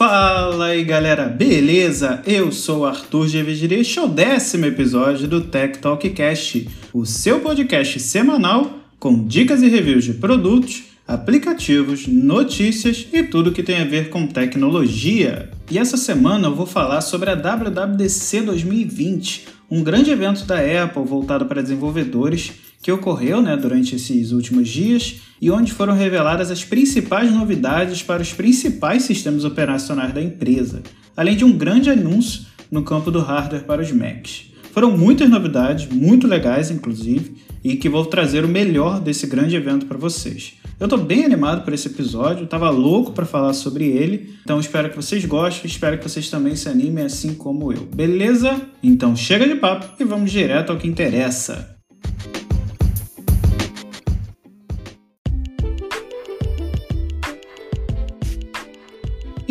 Fala aí galera, beleza? Eu sou Arthur Gevigiri e o décimo episódio do Tech Talk Cast, o seu podcast semanal com dicas e reviews de produtos, aplicativos, notícias e tudo que tem a ver com tecnologia. E essa semana eu vou falar sobre a WWDC 2020, um grande evento da Apple voltado para desenvolvedores que ocorreu né, durante esses últimos dias e onde foram reveladas as principais novidades para os principais sistemas operacionais da empresa, além de um grande anúncio no campo do hardware para os Macs. Foram muitas novidades, muito legais inclusive, e que vou trazer o melhor desse grande evento para vocês. Eu estou bem animado por esse episódio, estava louco para falar sobre ele, então espero que vocês gostem, espero que vocês também se animem assim como eu, beleza? Então chega de papo e vamos direto ao que interessa.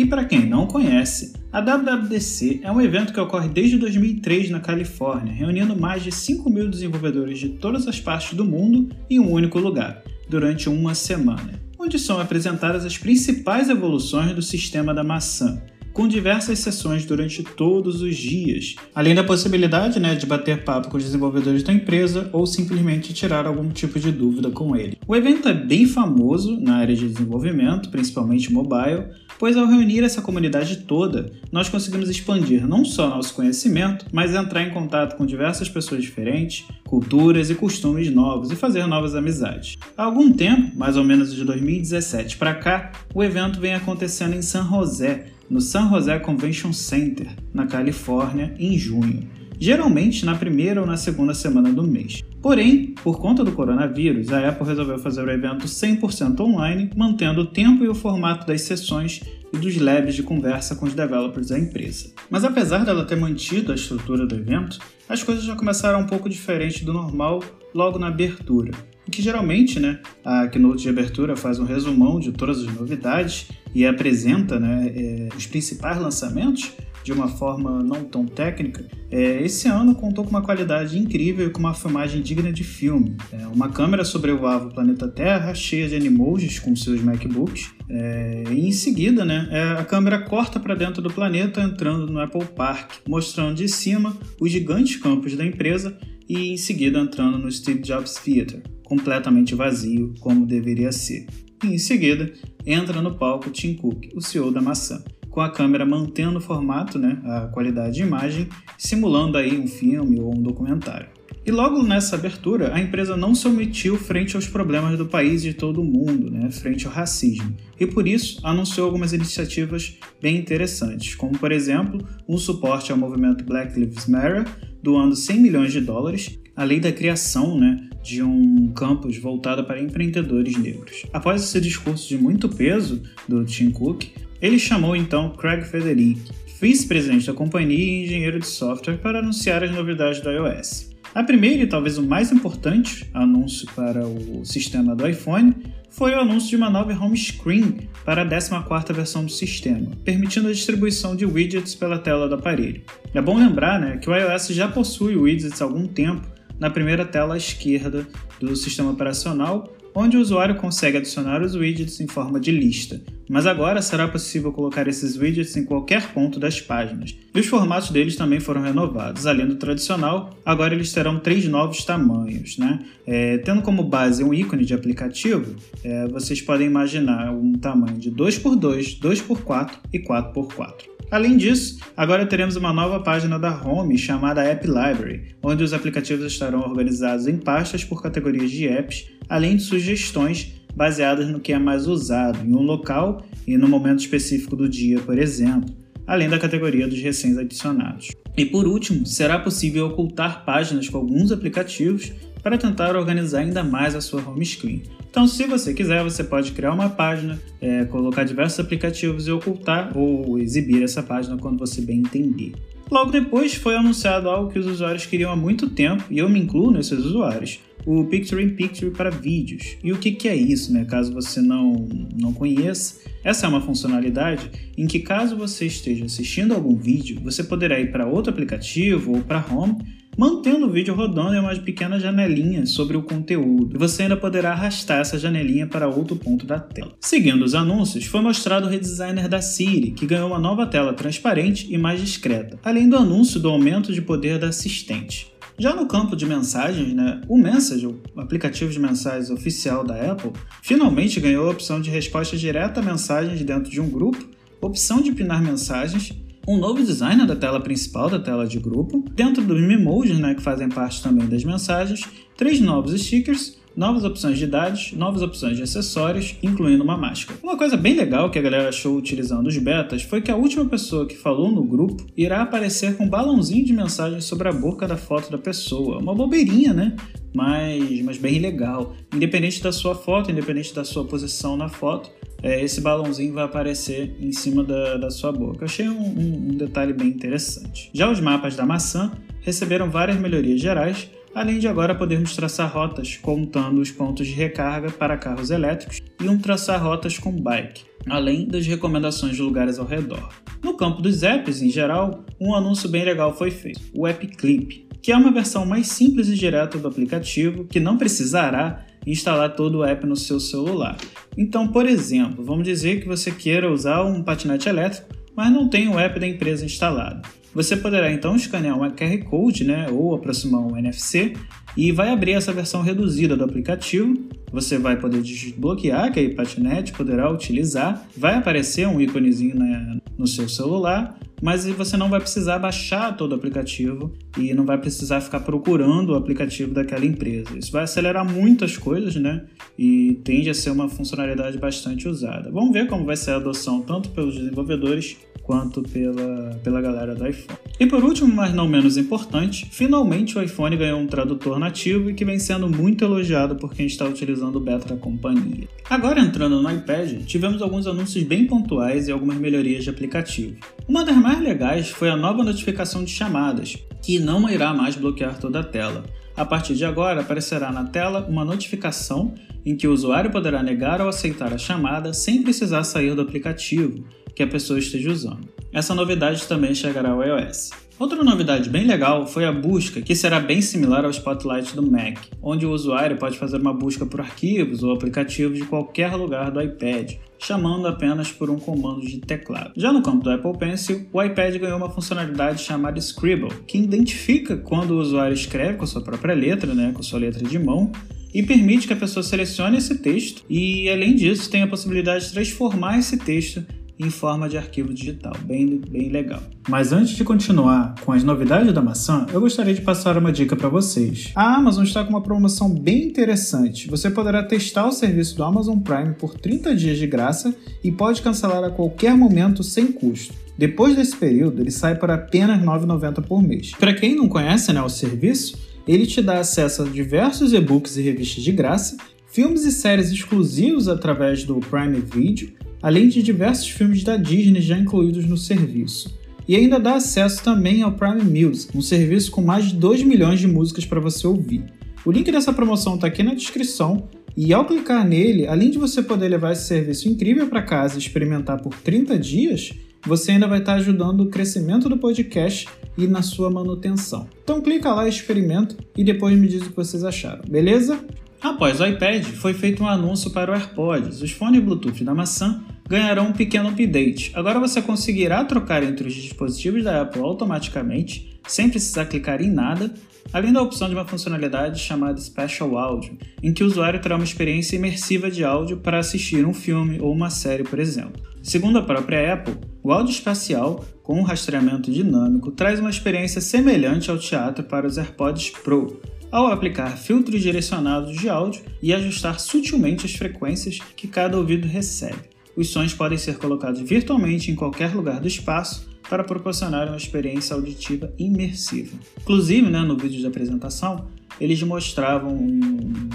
E para quem não conhece, a WWDC é um evento que ocorre desde 2003 na Califórnia, reunindo mais de 5 mil desenvolvedores de todas as partes do mundo em um único lugar, durante uma semana, onde são apresentadas as principais evoluções do sistema da maçã, com diversas sessões durante todos os dias, além da possibilidade né, de bater papo com os desenvolvedores da empresa ou simplesmente tirar algum tipo de dúvida com ele. O evento é bem famoso na área de desenvolvimento, principalmente mobile, pois ao reunir essa comunidade toda, nós conseguimos expandir não só nosso conhecimento, mas entrar em contato com diversas pessoas diferentes, culturas e costumes novos e fazer novas amizades. Há algum tempo, mais ou menos de 2017 para cá, o evento vem acontecendo em San José, no San Jose Convention Center, na Califórnia, em junho, geralmente na primeira ou na segunda semana do mês. Porém, por conta do coronavírus, a Apple resolveu fazer o evento 100% online, mantendo o tempo e o formato das sessões e dos labs de conversa com os developers da empresa. Mas apesar dela ter mantido a estrutura do evento, as coisas já começaram um pouco diferente do normal logo na abertura que geralmente né, a Keynote de abertura faz um resumão de todas as novidades e apresenta né, é, os principais lançamentos de uma forma não tão técnica, é, esse ano contou com uma qualidade incrível e com uma filmagem digna de filme. É, uma câmera sobrevoava o planeta Terra, cheia de animojis com seus MacBooks, é, e em seguida né, é, a câmera corta para dentro do planeta entrando no Apple Park, mostrando de cima os gigantes campos da empresa e em seguida entrando no Steve Jobs Theater completamente vazio, como deveria ser. E em seguida, entra no palco Tim Cook, o CEO da maçã, com a câmera mantendo o formato, né, a qualidade de imagem, simulando aí um filme ou um documentário. E logo nessa abertura, a empresa não se omitiu frente aos problemas do país e de todo o mundo, né, frente ao racismo, e por isso anunciou algumas iniciativas bem interessantes, como por exemplo, um suporte ao movimento Black Lives Matter, doando 100 milhões de dólares, além da criação né, de um campus voltado para empreendedores negros. Após esse discurso de muito peso do Tim Cook, ele chamou então Craig Federici, vice-presidente da companhia e engenheiro de software, para anunciar as novidades do iOS. A primeira e talvez o mais importante anúncio para o sistema do iPhone foi o anúncio de uma nova home screen para a 14ª versão do sistema, permitindo a distribuição de widgets pela tela do aparelho. É bom lembrar né, que o iOS já possui widgets há algum tempo na primeira tela à esquerda do sistema operacional, onde o usuário consegue adicionar os widgets em forma de lista, mas agora será possível colocar esses widgets em qualquer ponto das páginas. E os formatos deles também foram renovados. Além do tradicional, agora eles terão três novos tamanhos. Né? É, tendo como base um ícone de aplicativo, é, vocês podem imaginar um tamanho de 2x2, 2x4 e 4x4. Além disso, agora teremos uma nova página da Home chamada App Library, onde os aplicativos estarão organizados em pastas por categorias de apps, além de sugestões baseadas no que é mais usado em um local e no momento específico do dia, por exemplo, além da categoria dos recém adicionados. E por último, será possível ocultar páginas com alguns aplicativos para tentar organizar ainda mais a sua home screen. Então, se você quiser, você pode criar uma página, é, colocar diversos aplicativos e ocultar ou exibir essa página quando você bem entender. Logo depois foi anunciado algo que os usuários queriam há muito tempo, e eu me incluo nesses usuários, o Picture in Picture para vídeos. E o que, que é isso, né? Caso você não, não conheça, essa é uma funcionalidade em que caso você esteja assistindo algum vídeo, você poderá ir para outro aplicativo ou para Home mantendo o vídeo rodando em uma pequena janelinha sobre o conteúdo. Você ainda poderá arrastar essa janelinha para outro ponto da tela. Seguindo os anúncios, foi mostrado o redesigner da Siri, que ganhou uma nova tela transparente e mais discreta, além do anúncio do aumento de poder da assistente. Já no campo de mensagens, né, o Message, o aplicativo de mensagens oficial da Apple, finalmente ganhou a opção de resposta direta a mensagens dentro de um grupo, opção de pinar mensagens, um novo design da tela principal da tela de grupo, dentro dos memojis, né, que fazem parte também das mensagens, três novos stickers novas opções de idades, novas opções de acessórios, incluindo uma máscara. Uma coisa bem legal que a galera achou utilizando os betas foi que a última pessoa que falou no grupo irá aparecer com um balãozinho de mensagem sobre a boca da foto da pessoa. Uma bobeirinha, né? Mas, mas bem legal. Independente da sua foto, independente da sua posição na foto, é, esse balãozinho vai aparecer em cima da, da sua boca. Eu achei um, um, um detalhe bem interessante. Já os mapas da maçã receberam várias melhorias gerais, além de agora podermos traçar rotas contando os pontos de recarga para carros elétricos e um traçar rotas com bike, além das recomendações de lugares ao redor. No campo dos apps em geral, um anúncio bem legal foi feito, o App Clip, que é uma versão mais simples e direta do aplicativo que não precisará instalar todo o app no seu celular. Então, por exemplo, vamos dizer que você queira usar um patinete elétrico, mas não tem o app da empresa instalado. Você poderá então escanear uma QR Code né, ou aproximar um NFC e vai abrir essa versão reduzida do aplicativo. Você vai poder desbloquear, que aí patinete poderá utilizar. Vai aparecer um íconezinho né, no seu celular, mas você não vai precisar baixar todo o aplicativo e não vai precisar ficar procurando o aplicativo daquela empresa. Isso vai acelerar muitas coisas, né? E tende a ser uma funcionalidade bastante usada. Vamos ver como vai ser a adoção tanto pelos desenvolvedores quanto pela, pela galera do iPhone. E por último, mas não menos importante, finalmente o iPhone ganhou um tradutor nativo e que vem sendo muito elogiado por quem está utilizando o beta da companhia. Agora entrando no iPad, tivemos alguns anúncios bem pontuais e algumas melhorias de aplicativo. Uma das mais legais foi a nova notificação de chamadas, que não irá mais bloquear toda a tela. A partir de agora, aparecerá na tela uma notificação em que o usuário poderá negar ou aceitar a chamada sem precisar sair do aplicativo, que a pessoa esteja usando. Essa novidade também chegará ao iOS. Outra novidade bem legal foi a busca, que será bem similar ao Spotlight do Mac, onde o usuário pode fazer uma busca por arquivos ou aplicativos de qualquer lugar do iPad, chamando apenas por um comando de teclado. Já no campo do Apple Pencil, o iPad ganhou uma funcionalidade chamada Scribble, que identifica quando o usuário escreve com a sua própria letra, né, com a sua letra de mão, e permite que a pessoa selecione esse texto e, além disso, tem a possibilidade de transformar esse texto em forma de arquivo digital, bem, bem legal. Mas antes de continuar com as novidades da maçã, eu gostaria de passar uma dica para vocês. A Amazon está com uma promoção bem interessante. Você poderá testar o serviço do Amazon Prime por 30 dias de graça e pode cancelar a qualquer momento sem custo. Depois desse período, ele sai por apenas R$ 9,90 por mês. Para quem não conhece né, o serviço, ele te dá acesso a diversos e-books e revistas de graça, filmes e séries exclusivos através do Prime Video, além de diversos filmes da Disney já incluídos no serviço. E ainda dá acesso também ao Prime Music, um serviço com mais de 2 milhões de músicas para você ouvir. O link dessa promoção está aqui na descrição e ao clicar nele, além de você poder levar esse serviço incrível para casa e experimentar por 30 dias, você ainda vai estar tá ajudando o crescimento do podcast e na sua manutenção. Então clica lá, experimenta e depois me diz o que vocês acharam, beleza? Após o iPad, foi feito um anúncio para o AirPods. Os fones Bluetooth da maçã ganharão um pequeno update. Agora você conseguirá trocar entre os dispositivos da Apple automaticamente, sem precisar clicar em nada, além da opção de uma funcionalidade chamada Special Audio, em que o usuário terá uma experiência imersiva de áudio para assistir um filme ou uma série, por exemplo. Segundo a própria Apple, o áudio espacial, com um rastreamento dinâmico, traz uma experiência semelhante ao teatro para os AirPods Pro, ao aplicar filtros direcionados de áudio e ajustar sutilmente as frequências que cada ouvido recebe. Os sons podem ser colocados virtualmente em qualquer lugar do espaço para proporcionar uma experiência auditiva imersiva. Inclusive, né, no vídeo de apresentação, eles mostravam um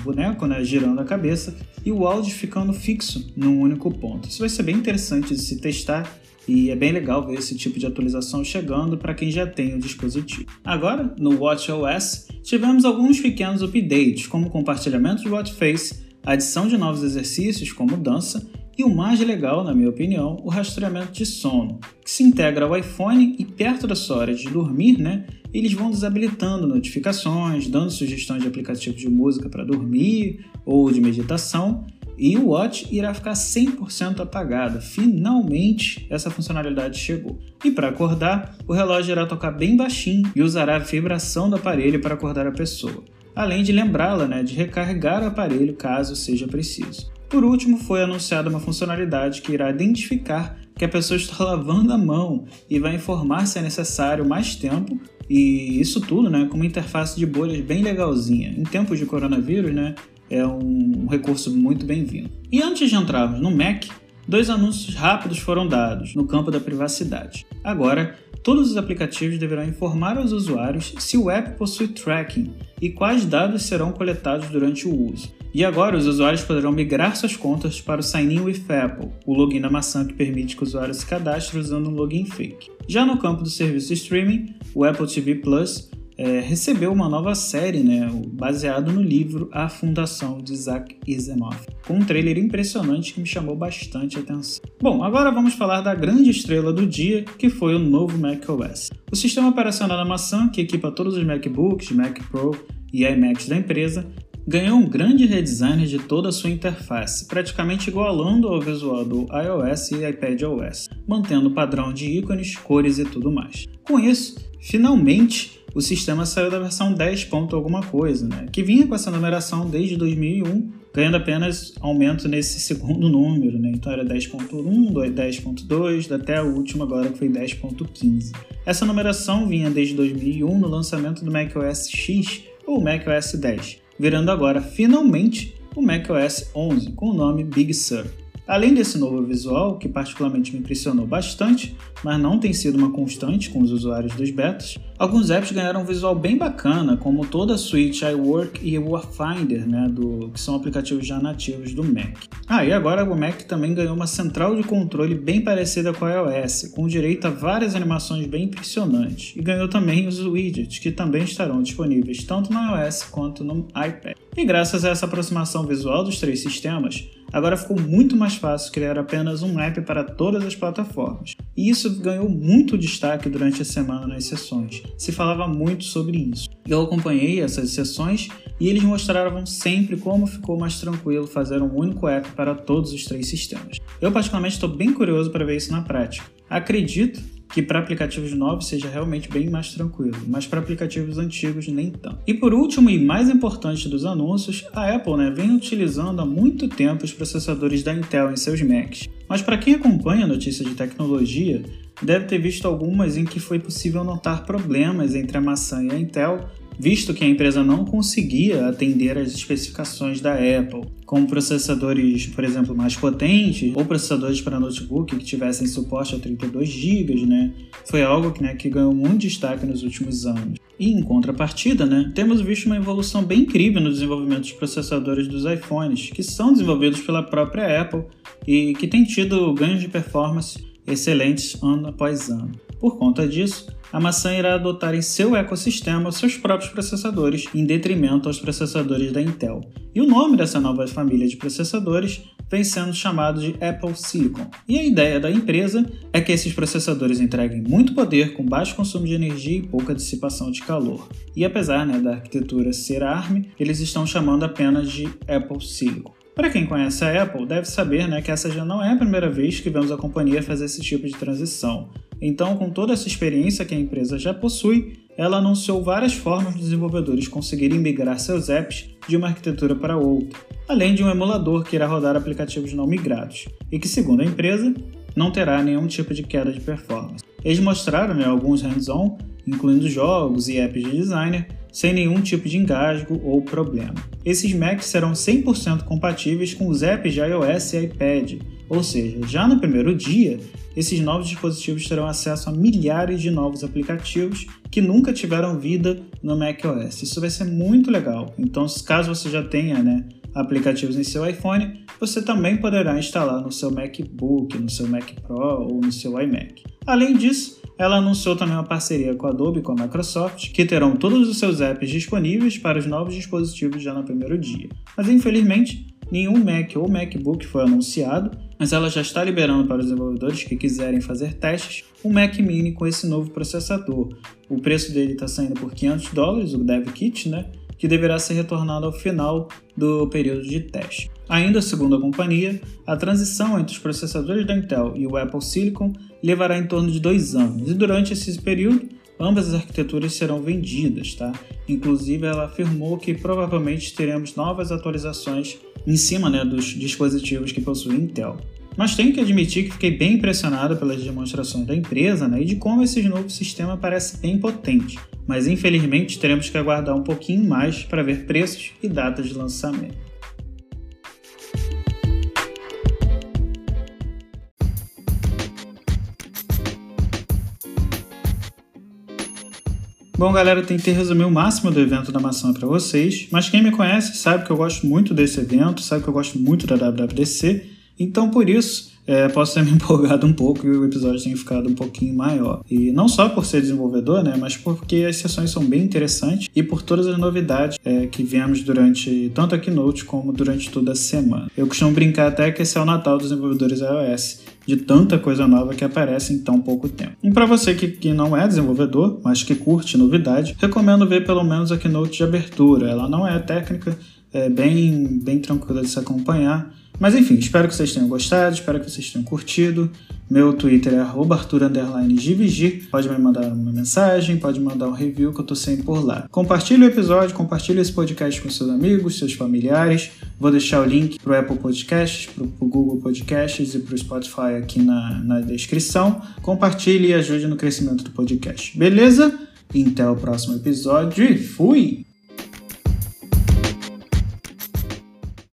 boneco né, girando a cabeça e o áudio ficando fixo num único ponto. Isso vai ser bem interessante de se testar e é bem legal ver esse tipo de atualização chegando para quem já tem o dispositivo. Agora, no WatchOS, tivemos alguns pequenos updates, como compartilhamento de Watch Face, adição de novos exercícios como dança e o mais legal, na minha opinião, o rastreamento de sono, que se integra ao iPhone e perto da sua hora de dormir, né, eles vão desabilitando notificações, dando sugestões de aplicativos de música para dormir ou de meditação, e o Watch irá ficar 100% apagado. Finalmente, essa funcionalidade chegou. E para acordar, o relógio irá tocar bem baixinho e usará a vibração do aparelho para acordar a pessoa, além de lembrá-la né, de recarregar o aparelho caso seja preciso. Por último, foi anunciada uma funcionalidade que irá identificar que a pessoa está lavando a mão e vai informar se é necessário mais tempo e isso tudo, né, com uma interface de bolhas bem legalzinha. Em tempos de coronavírus, né, é um recurso muito bem-vindo. E antes de entrarmos no Mac, dois anúncios rápidos foram dados no campo da privacidade. Agora, todos os aplicativos deverão informar aos usuários se o app possui tracking e quais dados serão coletados durante o uso. E agora os usuários poderão migrar suas contas para o Sign In with Apple, o login da maçã que permite que o usuário se cadastre usando um login fake. Já no campo do serviço de streaming, o Apple TV Plus é, recebeu uma nova série, né, baseado no livro A Fundação de Isaac Asimov, com um trailer impressionante que me chamou bastante atenção. Bom, agora vamos falar da grande estrela do dia, que foi o novo macOS. O sistema operacional da maçã, que equipa todos os MacBooks, Mac Pro e iMacs da empresa, ganhou um grande redesign de toda a sua interface, praticamente igualando ao visual do iOS e iPadOS, mantendo o padrão de ícones, cores e tudo mais. Com isso, finalmente o sistema saiu da versão 10. alguma coisa, né? que vinha com essa numeração desde 2001, ganhando apenas aumento nesse segundo número, né? então era 10.1, 10.2, até a última agora que foi 10.15. Essa numeração vinha desde 2001 no lançamento do macOS X ou macOS 10, virando agora finalmente o macOS 11 com o nome Big Sur. Além desse novo visual, que particularmente me impressionou bastante, mas não tem sido uma constante com os usuários dos betas, alguns apps ganharam um visual bem bacana, como toda a suite iWork e o Finder, né, do, que são aplicativos já nativos do Mac. Ah, e agora o Mac também ganhou uma central de controle bem parecida com a iOS, com direito a várias animações bem impressionantes, e ganhou também os widgets, que também estarão disponíveis tanto no iOS quanto no iPad. E graças a essa aproximação visual dos três sistemas, Agora ficou muito mais fácil criar apenas um app para todas as plataformas. E isso ganhou muito destaque durante a semana nas sessões. Se falava muito sobre isso. Eu acompanhei essas sessões e eles mostravam sempre como ficou mais tranquilo fazer um único app para todos os três sistemas. Eu particularmente estou bem curioso para ver isso na prática. Acredito que para aplicativos novos seja realmente bem mais tranquilo, mas para aplicativos antigos nem tanto. E por último e mais importante dos anúncios, a Apple né, vem utilizando há muito tempo os processadores da Intel em seus Macs. Mas para quem acompanha notícias de tecnologia, deve ter visto algumas em que foi possível notar problemas entre a maçã e a Intel visto que a empresa não conseguia atender às especificações da Apple, como processadores, por exemplo, mais potentes ou processadores para notebook que tivessem suporte a 32 GB, né? Foi algo que, né, que ganhou muito destaque nos últimos anos. E em contrapartida, né, temos visto uma evolução bem incrível no desenvolvimento dos processadores dos iPhones, que são desenvolvidos pela própria Apple e que têm tido ganhos de performance excelentes ano após ano. Por conta disso, a maçã irá adotar em seu ecossistema seus próprios processadores, em detrimento aos processadores da Intel. E o nome dessa nova família de processadores vem sendo chamado de Apple Silicon. E a ideia da empresa é que esses processadores entreguem muito poder com baixo consumo de energia e pouca dissipação de calor. E apesar né, da arquitetura ser ARM, eles estão chamando apenas de Apple Silicon. Para quem conhece a Apple, deve saber né, que essa já não é a primeira vez que vemos a companhia fazer esse tipo de transição. Então, com toda essa experiência que a empresa já possui, ela anunciou várias formas de desenvolvedores conseguirem migrar seus apps de uma arquitetura para outra, além de um emulador que irá rodar aplicativos não migrados, e que, segundo a empresa, não terá nenhum tipo de queda de performance. Eles mostraram né, alguns hands-on, incluindo jogos e apps de designer, sem nenhum tipo de engasgo ou problema. Esses Macs serão 100% compatíveis com os apps de iOS e iPad, ou seja, já no primeiro dia, esses novos dispositivos terão acesso a milhares de novos aplicativos que nunca tiveram vida no macOS. Isso vai ser muito legal. Então, caso você já tenha né, aplicativos em seu iPhone, você também poderá instalar no seu MacBook, no seu Mac Pro ou no seu iMac. Além disso, ela anunciou também uma parceria com a Adobe e com a Microsoft, que terão todos os seus apps disponíveis para os novos dispositivos já no primeiro dia. Mas infelizmente, nenhum Mac ou MacBook foi anunciado mas ela já está liberando para os desenvolvedores que quiserem fazer testes um Mac Mini com esse novo processador. O preço dele está saindo por 500 dólares, o Dev Kit, né? que deverá ser retornado ao final do período de teste. Ainda segundo a companhia, a transição entre os processadores da Intel e o Apple Silicon levará em torno de dois anos, e durante esse período, ambas as arquiteturas serão vendidas. Tá? Inclusive, ela afirmou que provavelmente teremos novas atualizações em cima né, dos dispositivos que possuem Intel. Mas tenho que admitir que fiquei bem impressionado pelas demonstrações da empresa né, e de como esse novo sistema parece bem potente. Mas infelizmente teremos que aguardar um pouquinho mais para ver preços e datas de lançamento. Bom, galera, tentei resumir o máximo do evento da maçã para vocês, mas quem me conhece sabe que eu gosto muito desse evento, sabe que eu gosto muito da WWDC, então por isso é, posso ter me empolgado um pouco e o episódio tem ficado um pouquinho maior. E não só por ser desenvolvedor, né, mas porque as sessões são bem interessantes e por todas as novidades é, que vemos durante tanto a Keynote como durante toda a semana. Eu costumo brincar até que esse é o Natal dos desenvolvedores iOS de tanta coisa nova que aparece em tão pouco tempo. E para você que, que não é desenvolvedor, mas que curte novidade, recomendo ver pelo menos a keynote de abertura. Ela não é técnica, é bem, bem tranquila de se acompanhar mas enfim, espero que vocês tenham gostado, espero que vocês tenham curtido. Meu Twitter é arthur__gvg. Pode me mandar uma mensagem, pode mandar um review que eu tô sempre por lá. Compartilhe o episódio, compartilhe esse podcast com seus amigos, seus familiares. Vou deixar o link pro Apple Podcasts, pro, pro Google Podcasts e pro Spotify aqui na, na descrição. Compartilhe e ajude no crescimento do podcast. Beleza? Até o próximo episódio e fui!